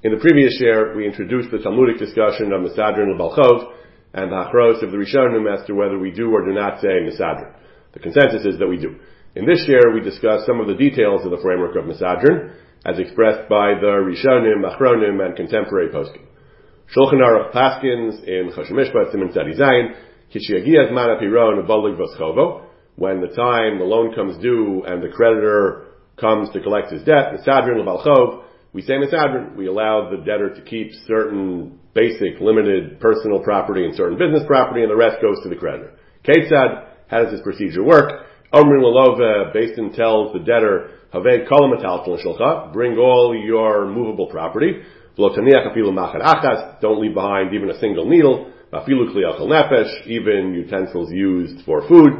In the previous year, we introduced the Talmudic discussion of Misadrin and Balchov and the Achros of the Rishonim as to whether we do or do not say Misadrin. The consensus is that we do. In this year, we discuss some of the details of the framework of Misadrin, as expressed by the Rishonim, Achronim, and contemporary poskim. Shulchan Aruch Paskins in Choshen Mishpat, Siman Tzadi Zayin, Kishiagiaz Mana Piron, Bolig Voschovo, when the time the loan comes due and the creditor comes to collect his debt, the Misadrin Levalchov, we say misadrin. We allow the debtor to keep certain basic, limited personal property and certain business property, and the rest goes to the creditor. Ketzad, how does this procedure work? Omrin Lalova, Basin tells the debtor, Havei Kolametal bring all your movable property. Don't leave behind even a single needle. Even utensils used for food.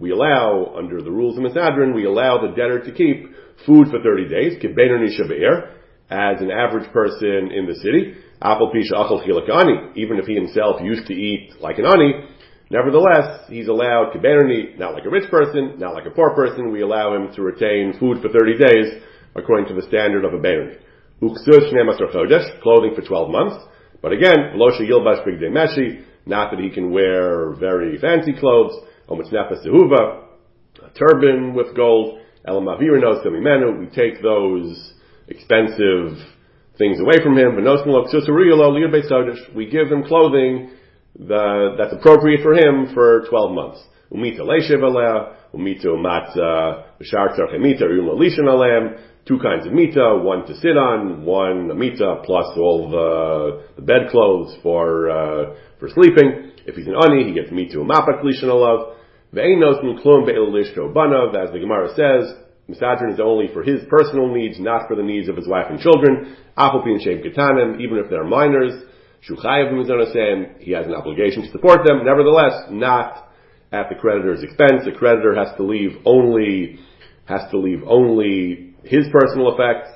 We allow, under the rules of Misadrin, we allow the debtor to keep food for 30 days, as an average person in the city, even if he himself used to eat like an ani, nevertheless, he's allowed kiberni, not like a rich person, not like a poor person, we allow him to retain food for 30 days, according to the standard of a berni. clothing for 12 months, but again, yilbash meshi, not that he can wear very fancy clothes, a turban with gold, we take those expensive things away from him. We give him clothing that's appropriate for him for 12 months. Two kinds of mita, one to sit on, one mita plus all the, the bed clothes for uh, for sleeping. If he's an ani, he gets mita umapa klishan alav. As the Gemara says, Misadrin is only for his personal needs, not for the needs of his wife and children. Apopin shem ketanim, even if they're minors. Shuchayev mizonasem, he has an obligation to support them. Nevertheless, not at the creditor's expense. The creditor has to leave only, has to leave only his personal effects.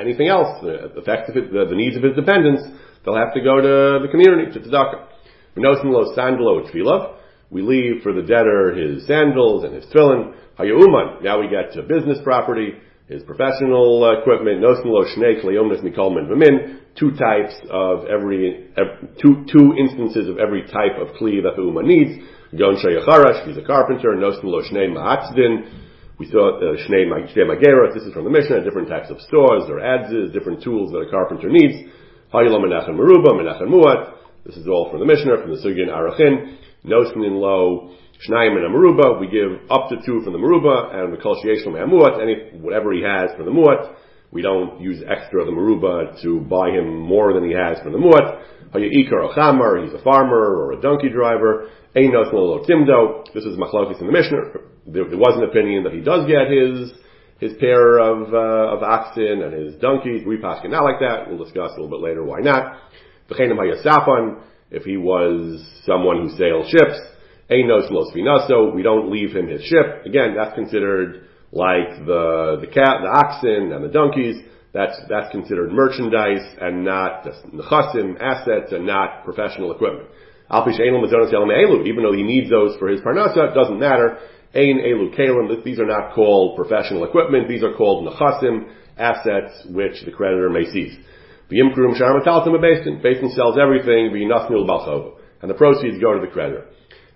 Anything else, the effects of it, the, the needs of his dependents, they'll have to go to the community, to tzedakah. V'nosim. We leave for the debtor his sandals and his tefillin. Hayauman. Now we get to business property, his professional equipment. Nosnilo shnei kleomnes mikolman v'min. Two types of every, two, two instances of every type of kli that the uman needs. Gon shayacharash, he's a carpenter. Nosnilo shnei ma'atzdin. We saw uh, Shnei Magera, this is from the Mishnah, different types of stores or adzes, different tools that a carpenter needs. Hayla Menachem Meruba, Menachem Muat. This is all from the Mishnah, from the Sugyan Arachin. Nosnin Lo, Shnayim and Maruba, we give up to two from the Maruba, and the Kol Sheyeshlam Muat, any, whatever he has from the Muat, we don't use extra of the Maruba to buy him more than he has from the Muat. Hayikar or Chamar, he's a farmer or a donkey driver. Einos Lo Timdo, this is Machlokis in the Mishnah. There, there, was an opinion that he does get his, his pair of, uh, of oxen and his donkeys. We pass not like that. We'll discuss a little bit later why not. V'chenim Hayasafan, if he was someone who sails ships, Einos Los Vinaso, we don't leave him his ship. Again, that's considered like the, the cat, the oxen, and the donkeys. That's, that's considered merchandise and not nechasim, assets, and not professional equipment. Even though he needs those for his parnasa, it doesn't matter. Ein elu kalim, these are not called professional equipment, these are called nechasim, assets which the creditor may seize. V'yimkrum sharma taltim a basin. sells everything, v'yinasnil balchov. And the proceeds go to the creditor.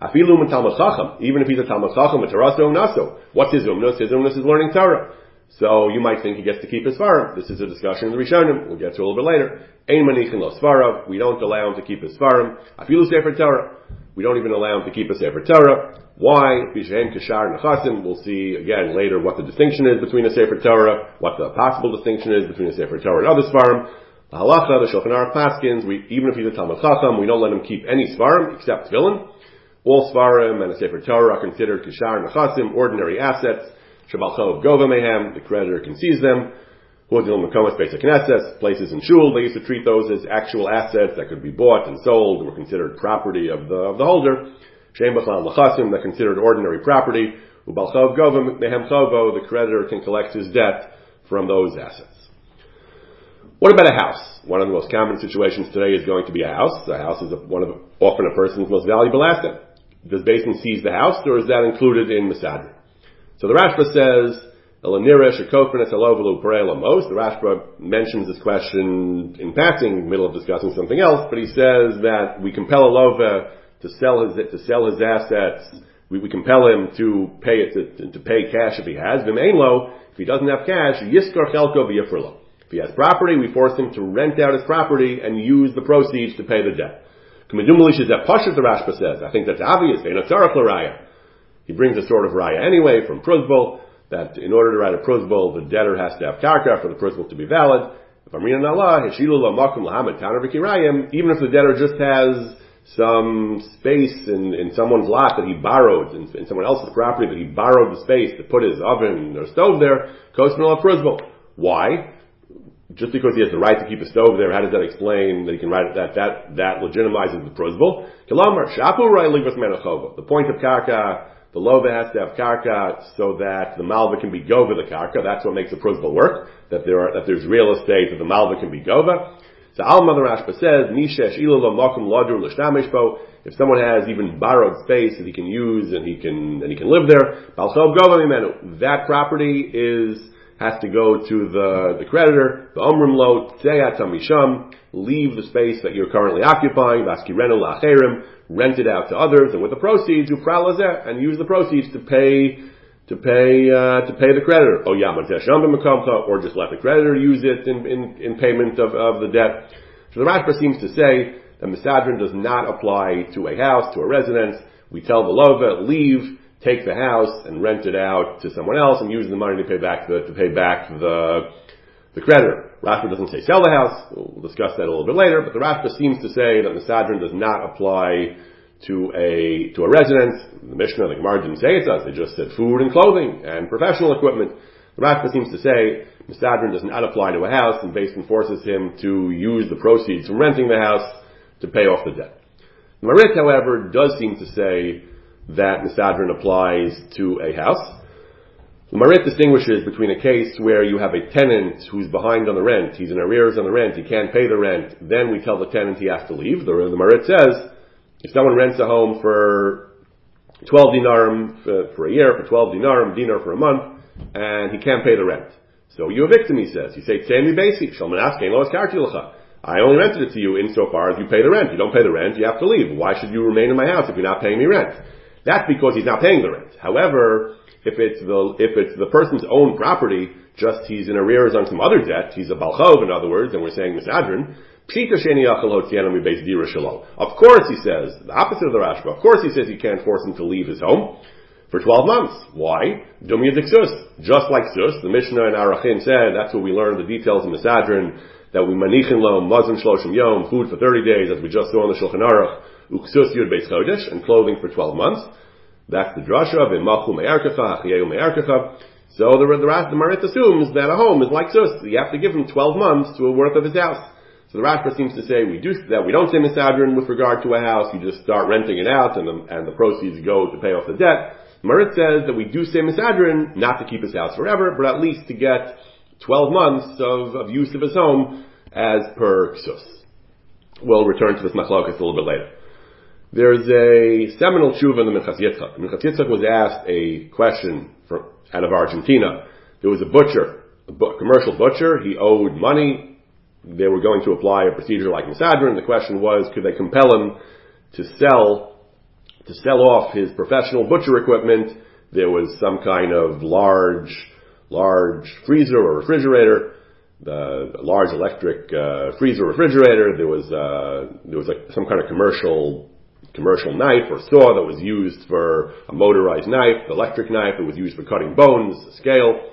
Afilu min talmud. Even if he's a talmud chacham, a taraso naso. What's his umnus? His umnus is learning Torah. So you might think he gets to keep his svarim. This is a discussion in the Rishonim. We'll get to a little bit later. Ein manichin lo svarav. We don't allow him to keep his svarim. Afilu sefer Torah. We don't even allow him to keep a sefer Torah. Why? Bishen kashar nechasim. We'll see again later what the distinction is between a sefer Torah, what the possible distinction is between a sefer Torah and other svarim. The halacha, the Shulchan Aruch Paskins, we, even if he's a Talmud Chacham, we don't let him keep any Svarim except Tefillin. All Svarim and a Sefer Torah are considered Kishar Nechasim, ordinary assets. Shabal Chov Gova Mehem, the creditor can seize them. Hodil Mekomas Basic Knesses, places in Shul, they used to treat those as actual assets that could be bought and sold, and were considered property of the, of the holder. Shem Bachal Nechasim, they're considered ordinary property. Ubal Chov Gova Mehem Chovo, the creditor can collect his debt from those assets. What about a house? One of the most common situations today is going to be a house. A house is a, one of often a person's most valuable asset. Does Basin seize the house, or is that included in Misadri? So the Rashba says, Elanira Shekofin Esalovelu Most. The Rashba mentions this question in passing, middle of discussing something else, but he says that we compel a lova to sell his to sell his assets. We, we compel him to pay it to, to pay cash if he has. V'mein if he doesn't have cash, yiskar chelko v'yafrilo. If he has property, we force him to rent out his property and use the proceeds to pay the debt. that Pashas the Rashba says. I think that's obvious. He brings a sort of raya anyway from Pruzbul that in order to write a Pruzbul, the debtor has to have karka for the Pruzbul to be valid. If I'm reading Allah, even if the debtor just has some space in, in someone's lot that he borrowed, in, in someone else's property that he borrowed the space to put his oven or stove there, Kosmil Pruzbul. Why? Just because he has the right to keep a stove there, how does that explain that he can write that that that legitimizes the prozbul? The point of karka, the lova has to have karka so that the malva can be gova the karka. That's what makes the prozbul work. That there are that there's real estate that the malva can be gova. So Al Mother Rashba says, Nishesh. If someone has even borrowed space that he can use and he can and he can live there, that property is has to go to the, the creditor, the Omrim Lo, Misham, leave the space that you're currently occupying, Vaskirenu La'acherim, rent it out to others, and with the proceeds, you pralazeh, and use the proceeds to pay, to pay, uh, to pay the creditor. Oh, or just let the creditor use it in, in, in payment of, of the debt. So the Rashba seems to say that Misadrin does not apply to a house, to a residence. We tell the Lova, leave, take the house and rent it out to someone else and use the money to pay back the, to pay back the, the creditor. Rashba doesn't say sell the house. We'll discuss that a little bit later, but the Rashba seems to say that the Sadrin does not apply to a, to a residence. The Mishnah, the Gemara didn't say it does. They just said food and clothing and professional equipment. The Rashba seems to say Misadrin does not apply to a house and Basin forces him to use the proceeds from renting the house to pay off the debt. Marit, however, does seem to say that Misadrin applies to a house. The Marit distinguishes between a case where you have a tenant who's behind on the rent, he's in arrears on the rent, he can't pay the rent, then we tell the tenant he has to leave. The, the Marit says, if someone rents a home for 12 dinarim for, for a year, for 12 dinarim, dinar for a month, and he can't pay the rent. So you evict him, he says. You say, Tzemi basic, Shalman asking, I only rented it to you insofar as you pay the rent. You don't pay the rent, you have to leave. Why should you remain in my house if you're not paying me rent? That's because he's not paying the rent. However, if it's the, if it's the person's own property, just he's in arrears on some other debt, he's a balchov, in other words, and we're saying misadrin, of course he says, the opposite of the Rashba, of course he says he can't force him to leave his home for 12 months. Why? Just like sus, the Mishnah in Arachin said, that's what we learned the details in Misadrin, that we manichin lo mazim shloshim yom, food for 30 days, as we just saw in the Shulchan Aruch, uksus yud beis chodesh, and clothing for 12 months. That's the drasha of imachu me'arkecha, achiyeu me'arkecha. So the, the, the Marit assumes that a home is like sus. You have to give him 12 months to a worth of his house. So the Rashba seems to say we do that. We don't say misadrin with regard to a house. You just start renting it out, and the, and the proceeds go to pay off the debt. Marit says that we do say misadrin not to keep his house forever, but at least to get 12 months of, of use of his home as per ksus. We'll return to this machlokas a little bit later. There's a seminal tshuva in the Minchas Yitzchak. Minchas Yitzchak was asked a question from, out of Argentina. There was a butcher, a bu- commercial butcher. He owed money. They were going to apply a procedure like Misadrin. The question was, could they compel him to sell to sell off his professional butcher equipment? There was some kind of large, large freezer or refrigerator the large electric uh, freezer refrigerator. There was uh, there was like some kind of commercial commercial knife or saw that was used for a motorized knife, the electric knife that was used for cutting bones, a scale.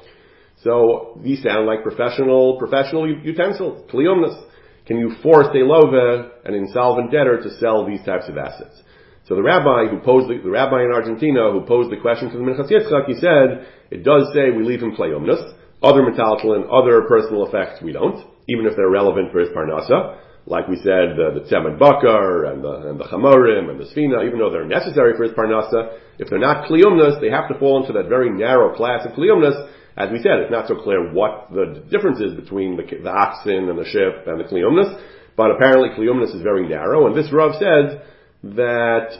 So these sound like professional, professional utensils, kliumnas. Can you force a lova, an insolvent debtor, to sell these types of assets? So the rabbi who posed the, the rabbi in Argentina who posed the question to the Minchas Yitzchak, he said, it does say we leave him kliumnas. Other metaltalin, other personal effects we don't, even if they're relevant for his parnasa like we said, the, the Tzemad Bakar and the, and the Chamorim and the Sfina, even though they're necessary for his Parnasa, if they're not Kliyumnas, they have to fall into that very narrow class of Kliyumnas. As we said, it's not so clear what the difference is between the, the oxen and the ship and the Kliyumnas, but apparently Kliyumnas is very narrow, and this Rav said that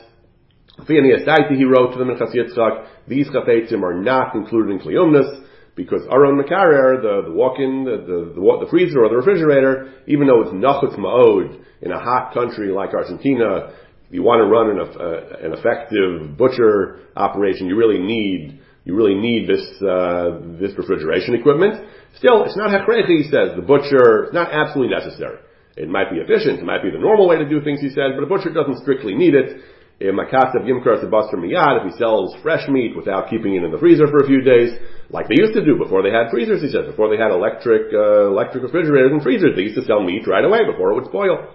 he wrote to the Minchas Yitzchak, these chafetzim are not included in Kliyumnas, because Aron Makarer, the, the walk-in, the, the, the, the, freezer or the refrigerator, even though it's nachutz ma'od in a hot country like Argentina, if you want to run an, uh, an effective butcher operation, you really need you really need this uh, this refrigeration equipment. Still, it's not hechrechi, he says. The butcher, it's not absolutely necessary. It might be efficient, it might be the normal way to do things, he says, but a butcher doesn't strictly need it. Makasav Yimkar Sebaster Miyad, if he sells fresh meat without keeping it in the freezer for a few days, like they used to do before they had freezers, he says, before they had electric, uh, electric refrigerators and freezers, they used to sell meat right away before it would spoil.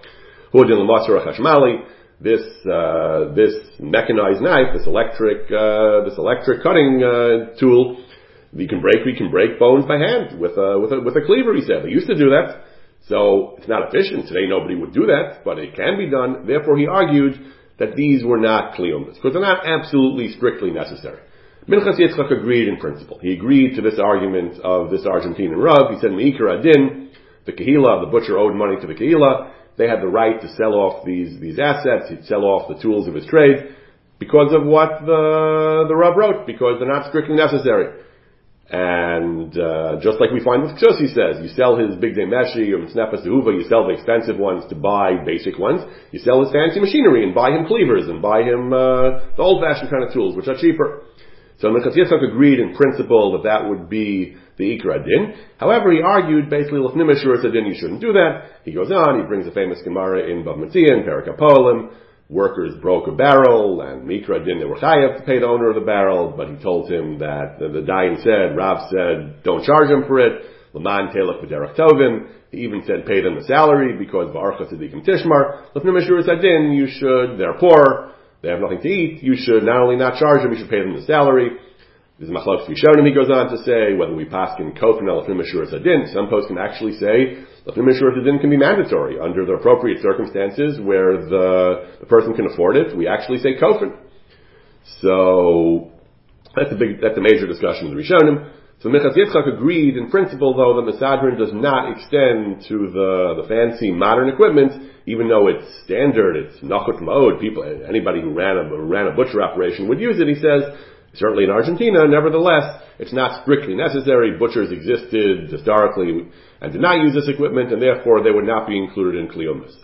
Hudin Lamasar Chashmali, this uh, this mechanized knife, this electric uh, this electric cutting uh, tool, we can break we can break bones by hand with a with a with a cleaver. He said they used to do that, so it's not efficient today. Nobody would do that, but it can be done. Therefore, he argued that these were not kliyumas because they're not absolutely strictly necessary. Minchas Yitzchak agreed in principle. He agreed to this argument of this Argentinian Rav. He said, Meikar Adin, the Kahila, the butcher owed money to the Kahila they had the right to sell off these, these assets, he'd sell off the tools of his trade, because of what the, the Rav wrote, because they're not strictly necessary. And uh, just like we find with Ksus, he says, you sell his big day Meshi or Snefas Uva, you sell the expensive ones to buy basic ones. You sell his fancy machinery and buy him cleavers and buy him uh, the old-fashioned kind of tools, which are cheaper. So Yitzchak agreed in principle that that would be the Ikra din. However, he argued basically Lefnim Din you shouldn't do that. He goes on, he brings a famous Gemara in Bava Metzia in Perek HaPoalim. Workers broke a barrel, and Mikra din they were chayav to pay the owner of the barrel, but he told him that the, the said, Rav said, don't charge him for it. Laman telach b'derech tovim. He even said pay them the salary because v'archa tzedikim tishmar. Lefnim you should, they're poor, they have nothing to eat, you should not only not charge them, you should pay them the salary. There's a machlok Rishonim, he goes on to say, whether we pass in kofin or lefnim ashuras adin. Some posts can actually say lefnim ashuras adin can be mandatory under the appropriate circumstances where the, the person can afford it. We actually say kofin. So, that's a big, that's a major discussion with Rishonim. So Minchas Yitzchak agreed in principle though that the Misadrin does not extend to the, the fancy modern equipment, even though it's standard, it's nachut mode, people, anybody who ran a, ran a butcher operation would use it, he says, Certainly in Argentina, nevertheless, it's not strictly necessary. Butchers existed historically and did not use this equipment, and therefore they would not be included in Kliomus.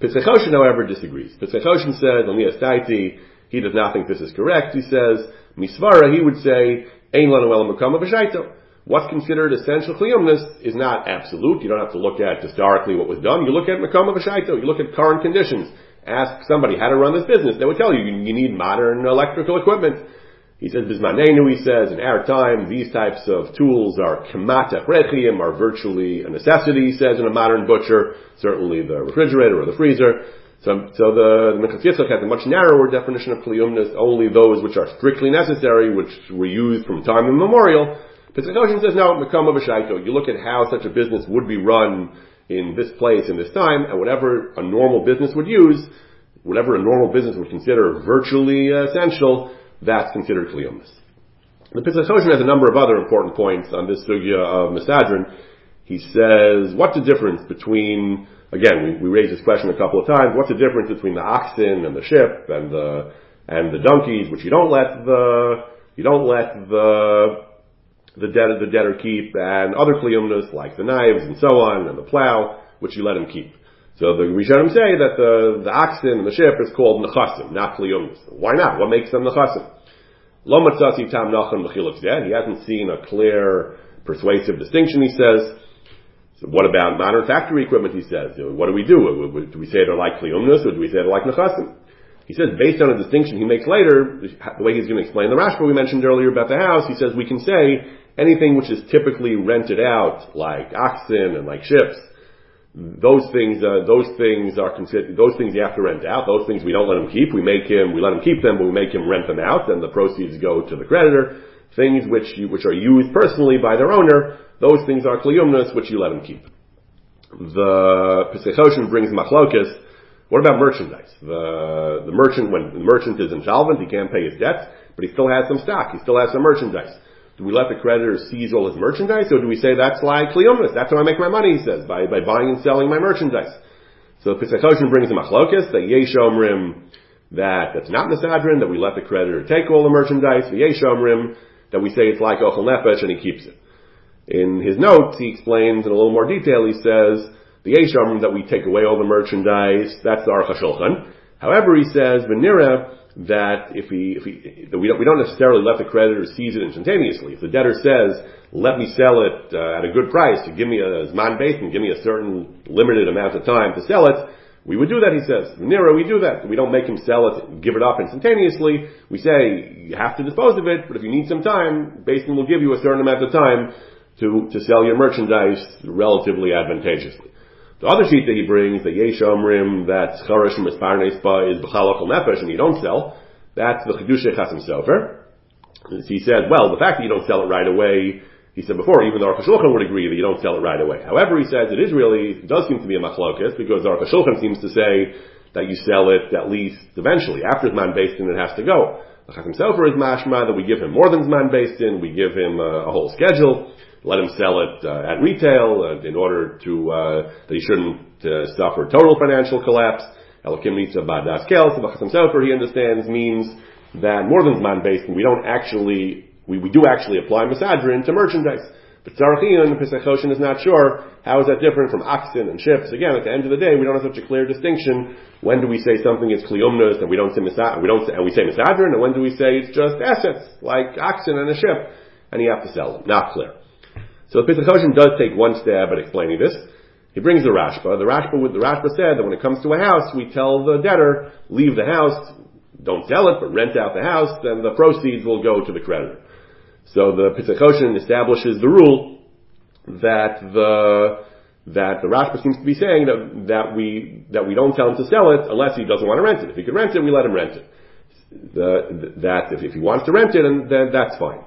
Pischei Choshen, however, disagrees. Pischei Choshen says, on the he does not think this is correct. He says, Misvara, he would say, Ein lanu el What's considered essential kliyumnus is not absolute. You don't have to look at historically what was done. You look at makam of You look at current conditions. Ask somebody how to run this business. They would tell you you need modern electrical equipment. He says, Bismanenu, he says, in our time, these types of tools are kamata rechiim, are virtually a necessity, he says, in a modern butcher, certainly the refrigerator or the freezer. So, so the, the has a much narrower definition of kliyumnus, only those which are strictly necessary, which were used from time immemorial. Pischei Choshen says, no, Makam of You look at how such a business would be run in this place, in this time, and whatever a normal business would use, whatever a normal business would consider virtually essential, that's considered kliyumas. The Pesach has a number of other important points on this sugya of Misadrin. He says, what's the difference between, again, we, we raised this question a couple of times, what's the difference between the oxen and the ship and the, and the donkeys, which you don't let the, you don't let the, the debtor, the debtor keep, and other kliyumnas like the knives and so on, and the plow, which you let him keep. So the Rishonim say that the, the oxen and the ship is called nechasim, not kliyumis. Why not? What makes them nechasim? Lo matzati tam nachon He hasn't seen a clear, persuasive distinction, he says. So what about modern factory equipment, he says? What do we do? Do we say they're like kliyumnis, or do we say they're like nechasim? He says, based on a distinction he makes later, the way he's going to explain the Rashba we mentioned earlier about the house, he says we can say anything which is typically rented out, like oxen and like ships, those things, uh, those things are considered, those things you have to rent out. Those things we don't let him keep. We make him, we let him keep them, but we make him rent them out, and the proceeds go to the creditor. Things which which are used personally by their owner, those things are kliyumnus, which you let him keep. The Pischei Choshen brings machlokas. What about merchandise? The the merchant, when the merchant is insolvent, he can't pay his debts, but he still has some stock. He still has some merchandise. Do we let the creditor seize all his merchandise, or do we say that's like kliyumis? That's how I make my money, he says, by, by buying and selling my merchandise. So the Pischei Choshen brings him a machlokas, that yeshomrim, that that's not misadrin, that we let the creditor take all the merchandise, the yeshomrim, that we say it's like ochel nefesh and he keeps it. In his notes, he explains in a little more detail, he says, the Yesham that we take away all the merchandise, that's the Aruch HaShulchan. However, he says, Venira, that if he, if he, that we don't, we don't necessarily let the creditor seize it instantaneously. If the debtor says, let me sell it uh, at a good price, to give me a Zman base and give me a certain limited amount of time to sell it, we would do that, he says. Nero, we do that. We don't make him sell it, give it up instantaneously. We say, you have to dispose of it, but if you need some time, Basin will give you a certain amount of time to, to sell your merchandise relatively advantageously. The other sheet that he brings, the Yesh Omrim, that Charash Misparnespa is B'chalachal Nefesh, and you don't sell, that's the Chedushay Chasim Sofer. He said, well, the fact that you don't sell it right away, he said before, even the Aruch HaShulchan would agree that you don't sell it right away. However, he says it is really, it does seem to be a machlokas, because the Aruch seems to say that you sell it at least eventually. After Zman based in, it has to go. The Chasim Sofer is mashma that we give him more than Zman based in, we give him a, a whole schedule let him sell it uh, at retail uh, in order to uh, that he shouldn't uh, suffer total financial collapse. Elokim Nitza Badas Kel, so he understands means that more than man based, we don't actually, we, we do actually apply misadrin to merchandise. But Tzarachiyun, Pischei Choshen is not sure. How is that different from oxen and ships? Again, at the end of the day, we don't have such a clear distinction. When do we say something is kliyumnas and we don't say misad, we don't say, and we say misadrin, and when do we say it's just assets, like oxen and a ship, and you have to sell them? Not clear. So the Pesach does take one stab at explaining this. He brings the Rashba. The Rashba, the Rashba said that when it comes to a house, we tell the debtor, leave the house, don't sell it, but rent out the house, then the proceeds will go to the creditor. So the Pesach establishes the rule that the that the Rashba seems to be saying that, that we that we don't tell him to sell it unless he doesn't want to rent it. If he can rent it, we let him rent it. The, that if, if he wants to rent it, and then that's fine.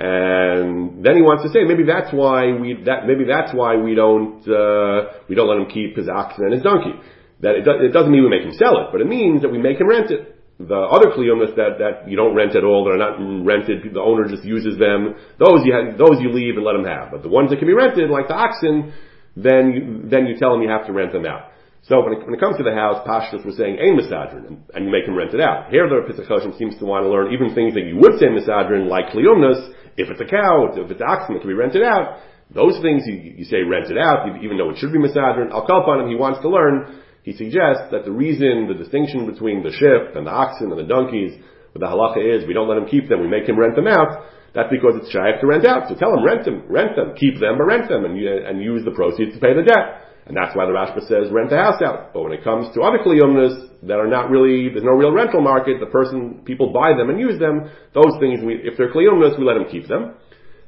And then he wants to say maybe that's why we that maybe that's why we don't uh, we don't let him keep his oxen and his donkey. That it, do, it doesn't mean we make him sell it, but it means that we make him rent it. The other kliyumas that that you don't rent at all, that are not rented, the owner just uses them. Those you have, those you leave and let him have. But the ones that can be rented, like the oxen, then you, then you tell him you have to rent them out. So when it, when it comes to the house, Pashtus was saying a misadrin, and, and you make him rent it out. Here the Pesach seems to want to learn even things that you would say misadrin, like kliyumnas, if it's a cow, if it's oxen, it can be rented out. Those things you, you say rent it out, even though it should be misadrin. I'll call upon him. He wants to learn. He suggests that the reason, the distinction between the ship and the oxen and the donkeys, the halacha is we don't let him keep them, we make him rent them out. That's because it's shy to rent out. So tell him rent them, rent them, keep them, but rent them, and, and use the proceeds to pay the debt. And that's why the Rashba says rent the house out. But when it comes to other kliyumnas that are not really, there's no real rental market, the person, people buy them and use them, those things, we, if they're kliyumnas, we let them keep them.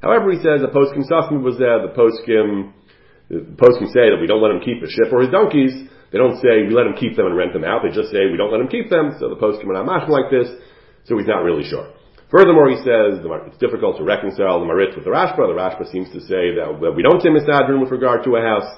However, he says the poskim sasmi was there, the poskim, the poskim say that we don't let him keep a ship or his donkeys. They don't say we let him keep them and rent them out. They just say we don't let him keep them. So the poskim are not mashing like this. So he's not really sure. Furthermore, he says it's difficult to reconcile the Marit with the Rashba. The Rashba seems to say that, that we don't say misadrin with regard to a house.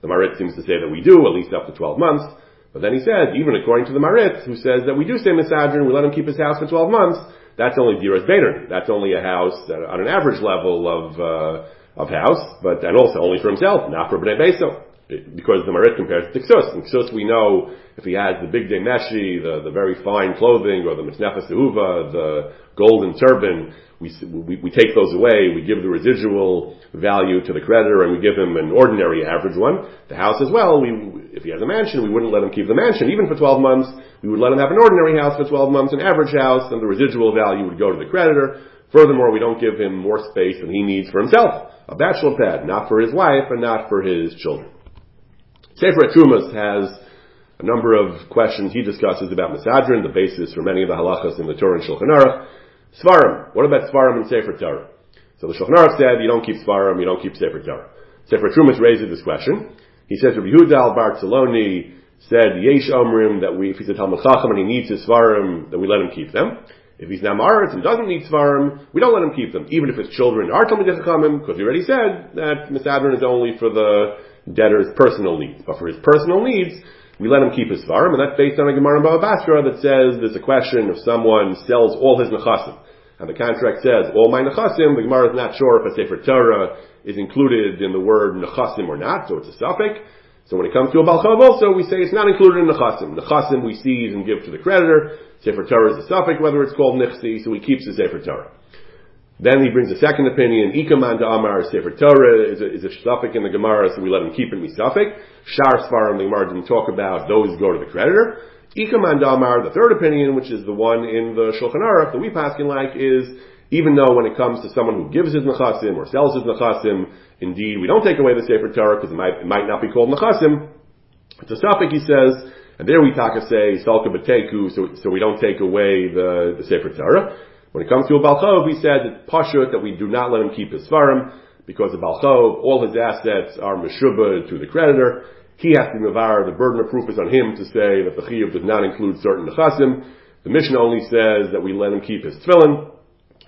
The Marit seems to say that we do, at least up to 12 months. But then he said, even according to the Marit, who says that we do say misadrin, we let him keep his house for 12 months, that's only Diras Bader. That's only a house on an average level of, uh, of house, but, and also only for himself, not for Bnei Beso because the Marit compares to Ksus. In Ksus we know if he has the big day meshi, the, the very fine clothing, or the mitznefes uva, the golden turban, we, we, we take those away, we give the residual value to the creditor, and we give him an ordinary average one. The house as well, we, if he has a mansion, we wouldn't let him keep the mansion even for 12 months. We would let him have an ordinary house for 12 months, an average house, and the residual value would go to the creditor. Furthermore, we don't give him more space than he needs for himself. A bachelor pad, not for his wife and not for his children. Sefer Trumas has a number of questions he discusses about Misadrin, the basis for many of the halachas in the Tur and Shulchan Aruch. Svarim. What about Svarim and Sefer Torah? So the Shulchan Aruch said, you don't keep Svarim, you don't keep Sefer Torah. Sefer Trumas raises this question. He says, Rabbi Yehuda al Barceloni said, Yesh Omrim, that we, if he's a Talmud Chacham and he needs his Svarim, that we let him keep them. If he's Namaretz and doesn't need Svarim, we don't let him keep them, even if his children are Talmud Chachamim, because he already said that Misadrin is only for the debtor's personal needs. But for his personal needs, we let him keep his svarim, and that's based on a Gemara in Baba Basra that says there's a question if someone sells all his nechasim. And the contract says, all my nechasim, the Gemara is not sure if a Sefer Torah is included in the word nechasim or not, so it's a suffix. So when it comes to a Balchav also, we say it's not included in nechasim. Nechasim we seize and give to the creditor. Sefer Torah is a suffix, whether it's called nichsi, so he keeps the Sefer Torah. Then he brings a second opinion. Ikaman to Amar Sefer Torah is a, is a in the Gemara, so we let him keep it misafik. Shar Svarim, the Gemara didn't talk about, those go to the creditor. Ikaman to Amar, the third opinion, which is the one in the Shulchan Aruch that we paskin like, is even though when it comes to someone who gives his nechasim or sells his nechasim, indeed we don't take away the Sefer Torah because it might, it might not be called nechasim. It's a safek, he says, and there we taka say, salka beteku, so, so we don't take away the, the Sefer Torah. When it comes to a Balchov, we said that Pashut, that we do not let him keep his Svarim, because the Balchov, all his assets are Meshubah to the creditor. He has to be Mavar, the burden of proof is on him to say that the Chiyuv does not include certain Nechasim. The Mishnah only says that we let him keep his Tefillin.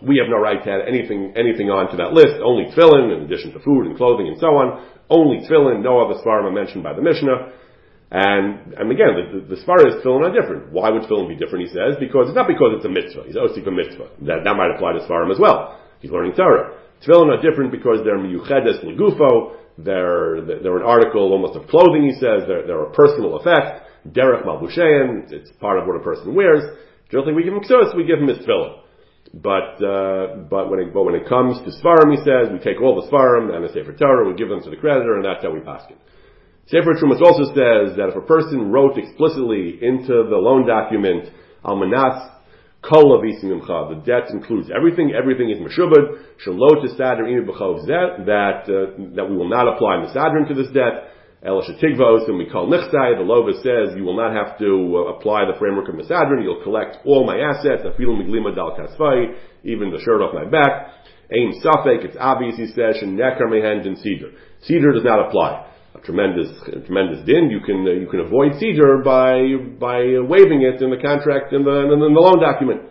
We have no right to add anything, anything on to that list. Only Tefillin, in addition to food and clothing and so on. Only Tefillin, no other Svarim are mentioned by the Mishnah. And, and again, the, the, the Svaras tefillin are different. Why would tefillin be different, he says? Because it's not because it's a mitzvah. He's osik a mitzvah. That, that might apply to Svarim as well. He's learning Torah. Tefillin are different because they're miyuchedes legufo. They're, they're an article almost of clothing, he says. They're, they're a personal effect. Derech malbushein. It's part of what a person wears. Like we give him ksus, we give him his tefillin. But, uh, but when it, but when it comes to Svarim, he says, we take all the Svarim and the Sefer Torah, we give them to the creditor, and that's how we pass it. Sefer Trumas also says that if a person wrote explicitly into the loan document, Almanas Kol the debt includes everything, everything is Meshubad, Shalot Sadr that, uh, that we will not apply Misadrin to this debt, El Shatigvos, and we call Nichsai, the Lova says you will not have to uh, apply the framework of Misadrin, you'll collect all my assets, Afilu Miglima Dal Kasfai, even the shirt off my back. Aim Safek, it's obvious, he says, Nekar Mehen and Cedar. Cedar does not apply a tremendous, a tremendous din, you can uh, you can avoid cedar by by waiving it in the contract in the in the loan document,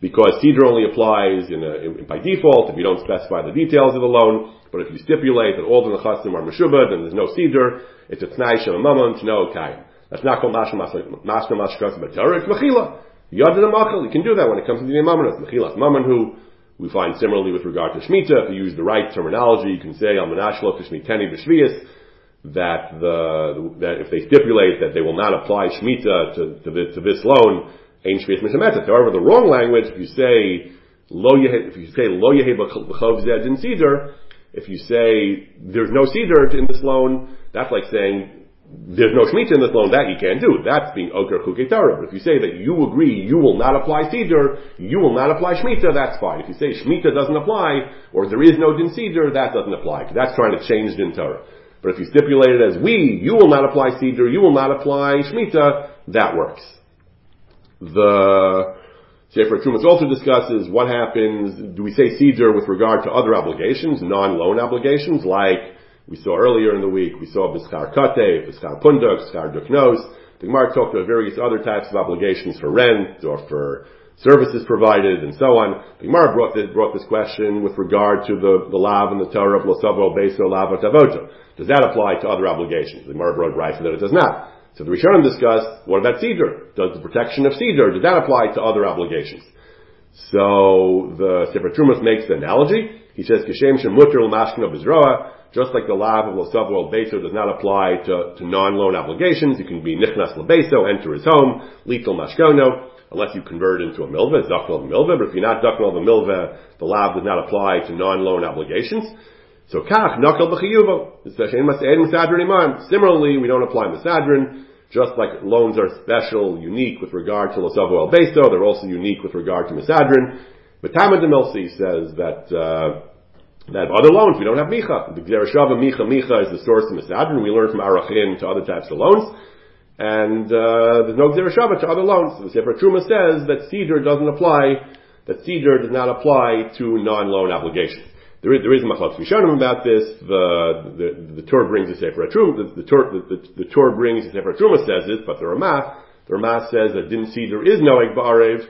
because cedar only applies in, a, in, by default if you don't specify the details of the loan. But if you stipulate that all the nechasim are meshubad then there's no cedar, it's a tnai shem mamon no kayim. That's not called mashma mashma mashkas but Torah. It's mechila. Yadin machal. You can do that when it comes to the mamon. It's mechilas mamon who we find similarly with regard to Shemitah, if you use the right terminology, you can say, Al Manashlo Kishmiteni B'Shvias, that the that if they stipulate that they will not apply shmita to, to, this, to this loan, shmita. However, the wrong language, if you say lo if you say lo yehe b'chov zed in cedar, if you say there's no cedar in this loan, that's like saying there's no shmita in this loan. That you can't do. That's being oker chukei But if you say that you agree you will not apply cedar, you will not apply shmita, that's fine. If you say shmita doesn't apply or there is no din cedar, that doesn't apply. That's trying to change din Torah. But if you stipulate it as we, you will not apply Seder, you will not apply Shemitah, that works. The Sefer Trumas also discusses what happens, do we say Seder with regard to other obligations, non-loan obligations, like we saw earlier in the week, we saw Biskar Kate, Biskar Punduk, Biskar Duknos. The Gemara talked about various other types of obligations for rent or for services provided, and so on. The Gemara brought this, brought this question with regard to the, the lav and the Torah of Losavo Beso Lav Tavoto. Does that apply to other obligations? The Gemara brought right that it does not. So the Rishonim discussed, what about Cedar? Does the protection of Cedar, does that apply to other obligations? So the Sefer Trumas makes the analogy. He says, Kishem Shem Mutter of Bizroa, just like the lav of Losav World Beso does not apply to, to non-loan obligations, you can be Nichnas Lebeso, enter his home, lethal Mashkono, unless you convert into a milva, zaknal of a milva, but if you're not zaknal of a milva, the lav does not apply to non-loan obligations. So kach, nakal b'chiyuvo. Similarly, we don't apply misadrin, just like loans are special, unique with regard to Losavo El Beso, they're also unique with regard to misadrin. But Tamad Milsi says that, uh, that other loans, we don't have micha. The Gzereshava micha, micha is the source of misadrin. We learn from Arachin to other types of loans. And uh, there's no Shabbat to other loans. So the Sefer Truma says that Cedar doesn't apply, that Cedar does not apply to non-loan obligations. There is, there is Machlok Rishonim about this. The, the, the Tur brings the Sefer Truma, the, the, the, the, the Tur brings the Sefer Truma says this, but the Ramah, the Ramah says that Din Cedar is knowing Ba'arev.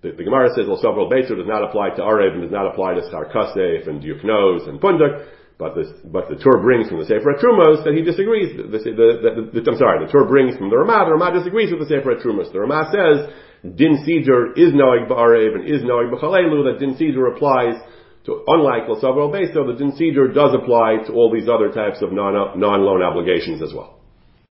The, the Gemara says, well, several Beitzer does not apply to Arev and does not apply to Schar Kasef and Diuknos and Pundak. But but the Tur brings from the Sefer Trumos that he disagrees. The, the, the, I'm sorry, the Tur brings from the Ramah. The Ramah disagrees with the Sefer Trumos. The Ramah says Din Seeder is Noeg Ba'arev and is Noeg B'chalelu. That Din Seeder applies to unlike L'Savar Beso, the Din Seeder does apply to all these other types of non non loan obligations as well.